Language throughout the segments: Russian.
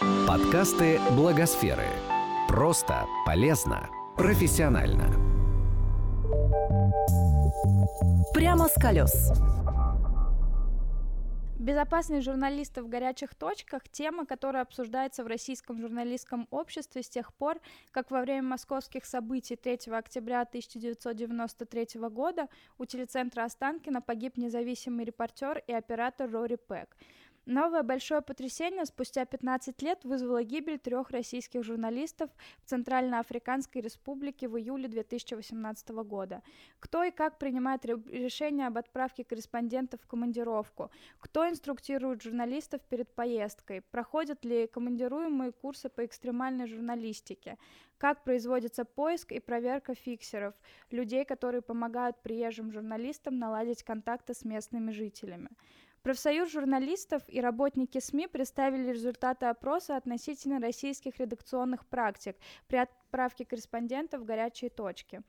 Подкасты Благосферы. Просто, полезно, профессионально. Прямо с колес. Безопасность журналистов в горячих точках – тема, которая обсуждается в российском журналистском обществе с тех пор, как во время московских событий 3 октября 1993 года у телецентра Останкина погиб независимый репортер и оператор Рори Пэк. Новое большое потрясение спустя 15 лет вызвало гибель трех российских журналистов в Центральноафриканской республике в июле 2018 года. Кто и как принимает решение об отправке корреспондентов в командировку? Кто инструктирует журналистов перед поездкой? Проходят ли командируемые курсы по экстремальной журналистике? Как производится поиск и проверка фиксеров, людей, которые помогают приезжим журналистам наладить контакты с местными жителями? Профсоюз журналистов и работники СМИ представили результаты опроса относительно российских редакционных практик при отправке корреспондентов в горячие точки.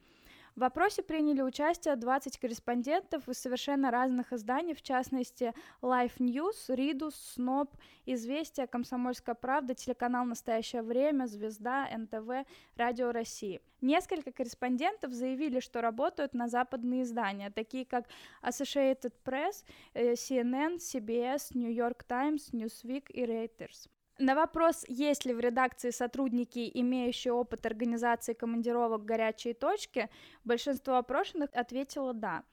В опросе приняли участие 20 корреспондентов из совершенно разных изданий, в частности Life News, Ридус, Сноб, Известия, Комсомольская правда, телеканал «Настоящее время», Звезда, НТВ, Радио России. Несколько корреспондентов заявили, что работают на западные издания, такие как Associated Press, э, CNN, CBS, New York Times, Newsweek и Reuters. На вопрос, есть ли в редакции сотрудники, имеющие опыт организации командировок «Горячие точки», большинство опрошенных ответило «да».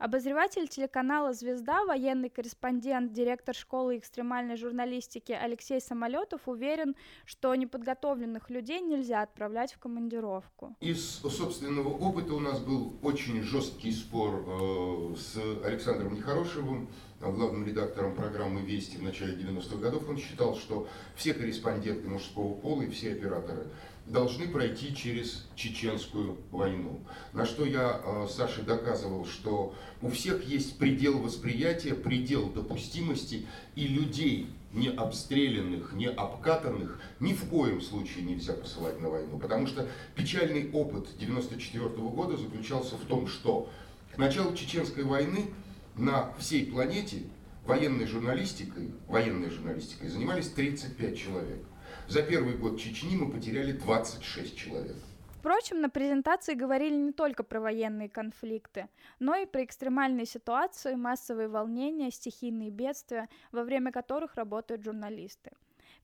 Обозреватель телеканала «Звезда», военный корреспондент, директор школы экстремальной журналистики Алексей Самолетов уверен, что неподготовленных людей нельзя отправлять в командировку. Из собственного опыта у нас был очень жесткий спор э, с Александром Нехорошевым, главным редактором программы «Вести» в начале 90-х годов. Он считал, что все корреспонденты мужского пола и все операторы должны пройти через чеченскую войну. На что я э, Саше доказывал, что у всех есть предел восприятия, предел допустимости, и людей, не обстрелянных, не обкатанных, ни в коем случае нельзя посылать на войну. Потому что печальный опыт 94 года заключался в том, что к началу Чеченской войны на всей планете военной журналистикой, военной журналистикой занимались 35 человек. За первый год Чечни мы потеряли 26 человек. Впрочем, на презентации говорили не только про военные конфликты, но и про экстремальные ситуации, массовые волнения, стихийные бедствия, во время которых работают журналисты.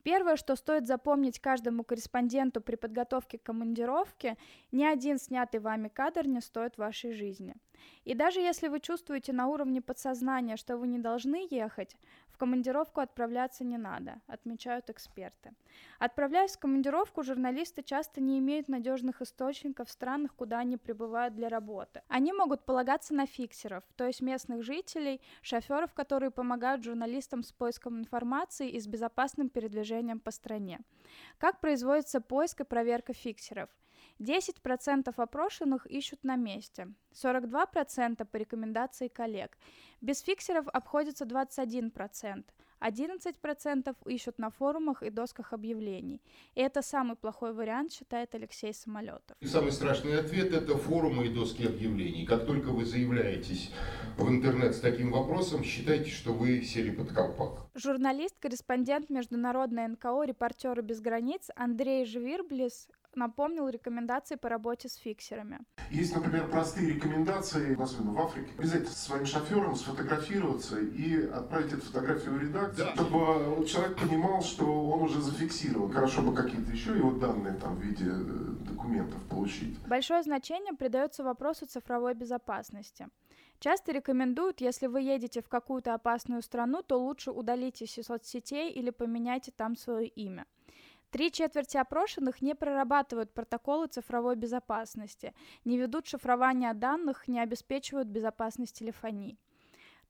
Первое, что стоит запомнить каждому корреспонденту при подготовке к командировке, ни один снятый вами кадр не стоит вашей жизни. И даже если вы чувствуете на уровне подсознания, что вы не должны ехать, командировку отправляться не надо, отмечают эксперты. Отправляясь в командировку, журналисты часто не имеют надежных источников в странах, куда они прибывают для работы. Они могут полагаться на фиксеров, то есть местных жителей, шоферов, которые помогают журналистам с поиском информации и с безопасным передвижением по стране. Как производится поиск и проверка фиксеров? 10% опрошенных ищут на месте, 42% по рекомендации коллег. Без фиксеров обходится 21%, 11% ищут на форумах и досках объявлений. И это самый плохой вариант, считает Алексей Самолетов. И самый страшный ответ – это форумы и доски объявлений. Как только вы заявляетесь в интернет с таким вопросом, считайте, что вы сели под колпак. Журналист, корреспондент Международной НКО «Репортеры без границ» Андрей Жвирблис напомнил рекомендации по работе с фиксерами. Есть, например, простые рекомендации, особенно в Африке, обязательно со своим шофером сфотографироваться и отправить эту фотографию в редакцию, да. чтобы человек понимал, что он уже зафиксирован. Хорошо бы какие-то еще его данные там в виде э, документов получить. Большое значение придается вопросу цифровой безопасности. Часто рекомендуют, если вы едете в какую-то опасную страну, то лучше удалитесь из соцсетей или поменяйте там свое имя. Три четверти опрошенных не прорабатывают протоколы цифровой безопасности, не ведут шифрование данных, не обеспечивают безопасность телефонии.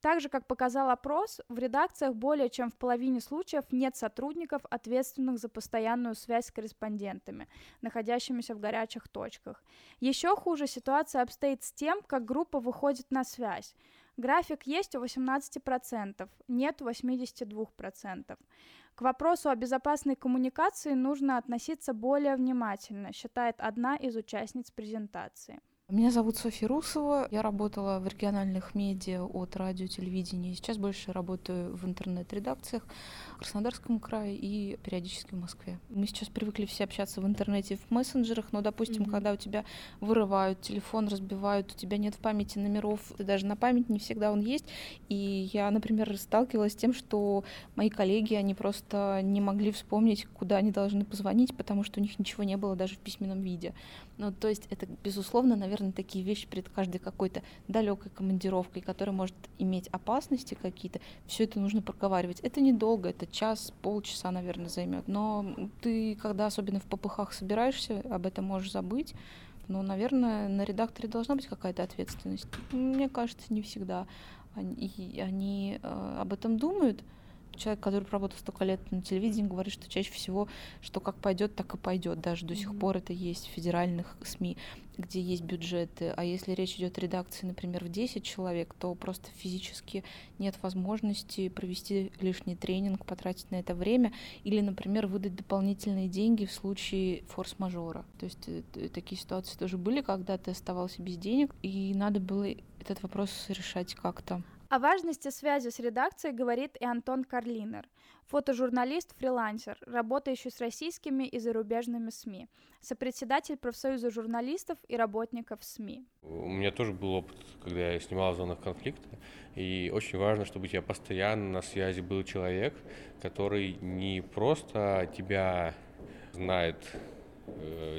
Так же, как показал опрос, в редакциях более чем в половине случаев нет сотрудников, ответственных за постоянную связь с корреспондентами, находящимися в горячих точках. Еще хуже ситуация обстоит с тем, как группа выходит на связь. График есть у 18%, нет у 82%. К вопросу о безопасной коммуникации нужно относиться более внимательно, считает одна из участниц презентации. Меня зовут Софья Русова. Я работала в региональных медиа от радио, телевидения. Сейчас больше работаю в интернет-редакциях в Краснодарском крае и периодически в Москве. Мы сейчас привыкли все общаться в интернете, в мессенджерах, но, допустим, mm-hmm. когда у тебя вырывают телефон, разбивают, у тебя нет в памяти номеров, даже на память не всегда он есть. И я, например, сталкивалась с тем, что мои коллеги, они просто не могли вспомнить, куда они должны позвонить, потому что у них ничего не было даже в письменном виде. Ну, то есть это, безусловно, наверное, такие вещи перед каждой какой-то далекой командировкой, которая может иметь опасности какие-то. Все это нужно проговаривать. Это недолго, это час, полчаса, наверное, займет. Но ты, когда особенно в попыхах собираешься, об этом можешь забыть. Но, наверное, на редакторе должна быть какая-то ответственность. Мне кажется, не всегда. Они, они э, об этом думают, человек, который проработал столько лет на телевидении, говорит, что чаще всего, что как пойдет, так и пойдет. Даже до сих пор это есть в федеральных СМИ, где есть бюджеты. А если речь идет о редакции, например, в 10 человек, то просто физически нет возможности провести лишний тренинг, потратить на это время или, например, выдать дополнительные деньги в случае форс-мажора. То есть э, такие ситуации тоже были, когда ты оставался без денег, и надо было этот вопрос решать как-то. О важности связи с редакцией говорит и Антон Карлинер, фотожурналист-фрилансер, работающий с российскими и зарубежными СМИ, сопредседатель профсоюза журналистов и работников СМИ. У меня тоже был опыт, когда я снимал в зонах конфликта, и очень важно, чтобы у тебя постоянно на связи был человек, который не просто тебя знает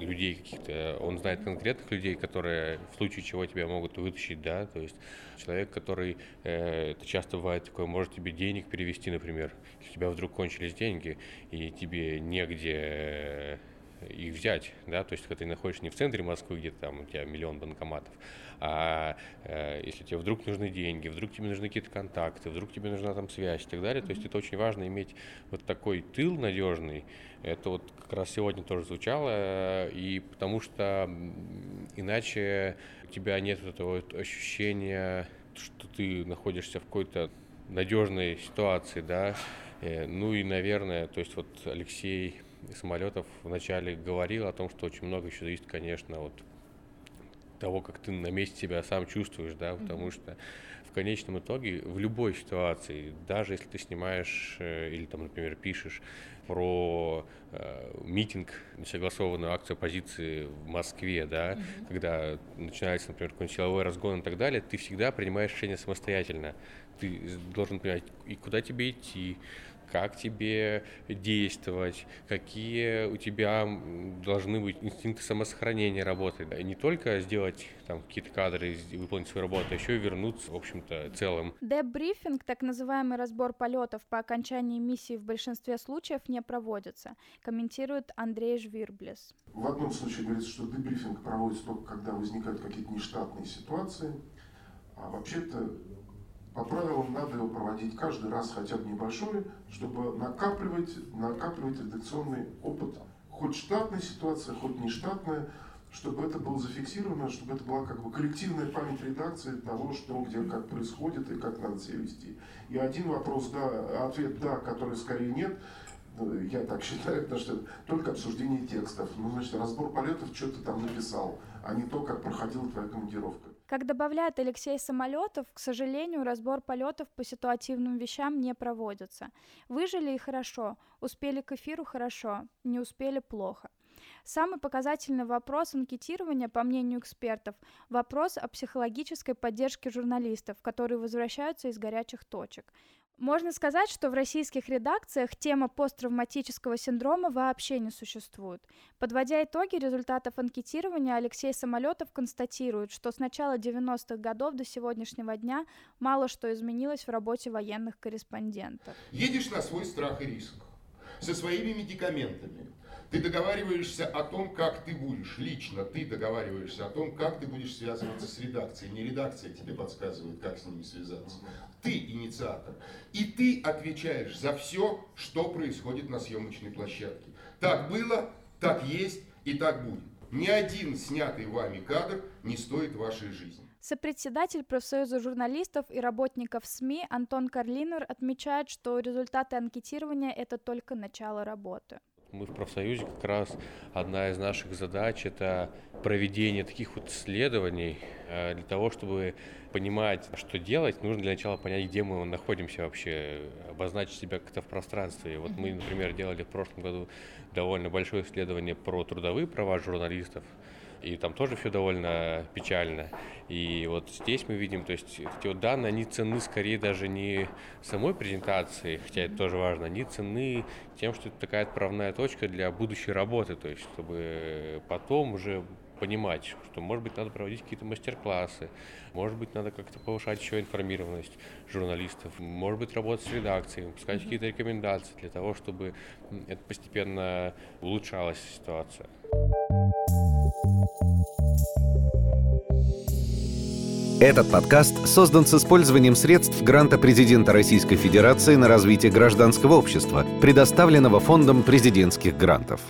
людей каких-то, он знает конкретных людей, которые в случае чего тебя могут вытащить, да, то есть человек, который, э, это часто бывает такое, может тебе денег перевести, например, если у тебя вдруг кончились деньги, и тебе негде их взять, да, то есть когда ты находишься не в центре Москвы, где там у тебя миллион банкоматов, а э, если тебе вдруг нужны деньги, вдруг тебе нужны какие-то контакты, вдруг тебе нужна там связь и так далее, то есть это очень важно иметь вот такой тыл надежный, это вот как раз сегодня тоже звучало, и потому что иначе у тебя нет этого вот ощущения, что ты находишься в какой-то надежной ситуации, да, э, ну и, наверное, то есть вот Алексей самолетов вначале говорил о том, что очень много еще зависит, конечно, от того, как ты на месте себя сам чувствуешь, да, потому mm-hmm. что в конечном итоге в любой ситуации, даже если ты снимаешь э, или там, например, пишешь про э, митинг, несогласованную акцию оппозиции в Москве, да, mm-hmm. когда начинается, например, какой-нибудь силовой разгон и так далее, ты всегда принимаешь решение самостоятельно. Ты должен понимать, и куда тебе идти, как тебе действовать, какие у тебя должны быть инстинкты самосохранения работать. Не только сделать там какие-то кадры, выполнить свою работу, а еще и вернуться, в общем-то, целым. Дебрифинг, так называемый разбор полетов по окончании миссии в большинстве случаев не проводится, комментирует Андрей Жвирблес. В одном случае говорится, что дебрифинг проводится только когда возникают какие-то нештатные ситуации, а вообще-то по правилам надо его проводить каждый раз хотя бы небольшой, чтобы накапливать, накапливать редакционный опыт. Хоть штатная ситуация, хоть не штатная, чтобы это было зафиксировано, чтобы это была как бы коллективная память редакции того, что где как происходит и как надо себя вести. И один вопрос, да, ответ да, который скорее нет, ну, я так считаю, потому что только обсуждение текстов. Ну, значит, разбор полетов, что ты там написал, а не то, как проходила твоя командировка. Как добавляет Алексей Самолетов, к сожалению, разбор полетов по ситуативным вещам не проводится. Выжили и хорошо, успели к эфиру хорошо, не успели плохо. Самый показательный вопрос анкетирования, по мнению экспертов, вопрос о психологической поддержке журналистов, которые возвращаются из горячих точек. Можно сказать, что в российских редакциях тема посттравматического синдрома вообще не существует. Подводя итоги результатов анкетирования, Алексей Самолетов констатирует, что с начала 90-х годов до сегодняшнего дня мало что изменилось в работе военных корреспондентов. Едешь на свой страх и риск со своими медикаментами, ты договариваешься о том, как ты будешь, лично ты договариваешься о том, как ты будешь связываться с редакцией. Не редакция тебе подсказывает, как с ними связаться. Ты инициатор. И ты отвечаешь за все, что происходит на съемочной площадке. Так было, так есть и так будет. Ни один снятый вами кадр не стоит вашей жизни. Сопредседатель профсоюза журналистов и работников СМИ Антон Карлинер отмечает, что результаты анкетирования – это только начало работы Мы в профсоюзе как раз одна из наших задач – это проведение таких вот исследований э, для того, чтобы понимать, что делать, нужно для начала понять, где мы находимся вообще, обозначить себя как-то в пространстве. Вот мы, например, делали в прошлом году довольно большое исследование про трудовые права журналистов, и там тоже все довольно печально. И вот здесь мы видим, то есть эти вот данные, они ценны скорее даже не самой презентации, хотя это тоже важно, они ценны тем, что это такая отправная точка для будущей работы, то есть чтобы потом уже понимать, что, может быть, надо проводить какие-то мастер-классы, может быть, надо как-то повышать еще информированность журналистов, может быть, работать с редакцией, пускать какие-то рекомендации для того, чтобы это постепенно улучшалась ситуация. Этот подкаст создан с использованием средств гранта президента Российской Федерации на развитие гражданского общества, предоставленного Фондом президентских грантов.